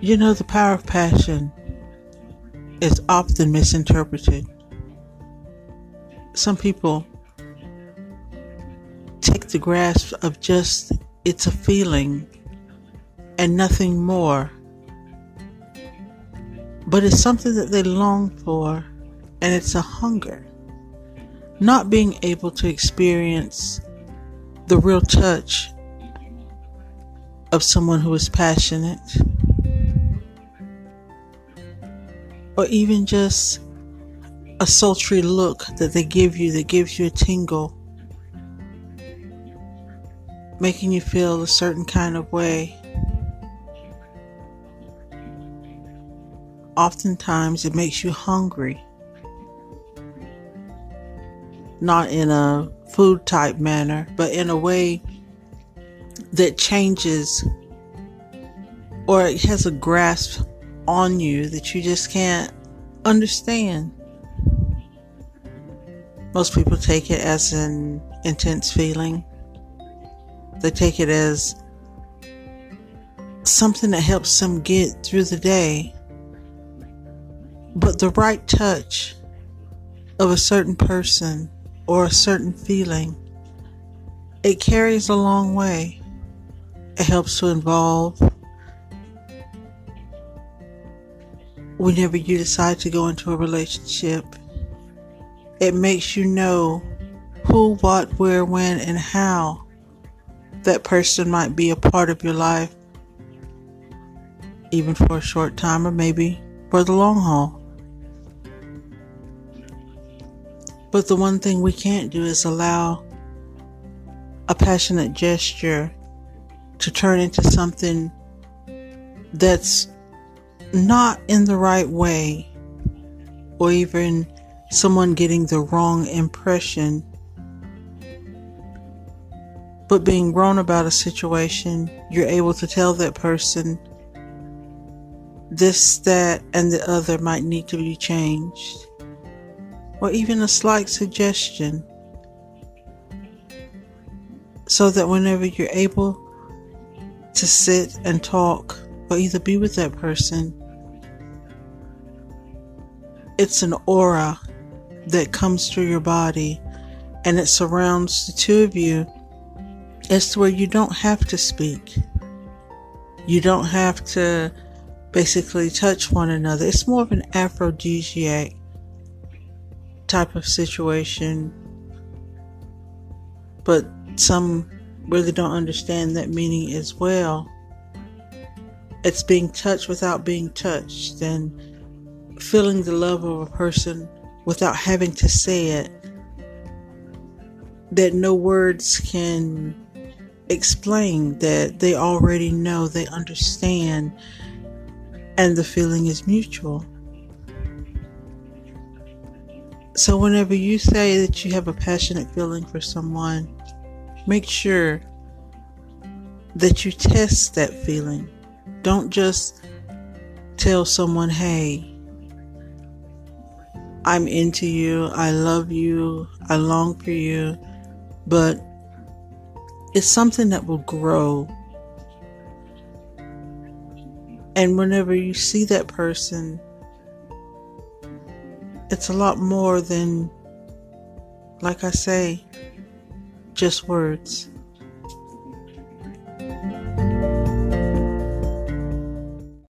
You know, the power of passion is often misinterpreted. Some people take the grasp of just it's a feeling and nothing more. But it's something that they long for and it's a hunger. Not being able to experience the real touch of someone who is passionate, or even just a sultry look that they give you that gives you a tingle, making you feel a certain kind of way. Oftentimes, it makes you hungry. Not in a food type manner, but in a way that changes or it has a grasp on you that you just can't understand. Most people take it as an intense feeling. They take it as something that helps them get through the day. But the right touch of a certain person or a certain feeling, it carries a long way. It helps to involve whenever you decide to go into a relationship. It makes you know who, what, where, when, and how that person might be a part of your life, even for a short time or maybe for the long haul. But the one thing we can't do is allow a passionate gesture to turn into something that's not in the right way, or even someone getting the wrong impression. But being wrong about a situation, you're able to tell that person this, that, and the other might need to be changed, or even a slight suggestion, so that whenever you're able to sit and talk or either be with that person, it's an aura that comes through your body and it surrounds the two of you It's where you don't have to speak. You don't have to basically touch one another. It's more of an aphrodisiac type of situation. But some really don't understand that meaning as well. It's being touched without being touched and feeling the love of a person without having to say it. That no words can explain, that they already know, they understand, and the feeling is mutual. So, whenever you say that you have a passionate feeling for someone, make sure that you test that feeling. Don't just tell someone, hey, I'm into you, I love you, I long for you, but it's something that will grow. And whenever you see that person, it's a lot more than, like I say, just words.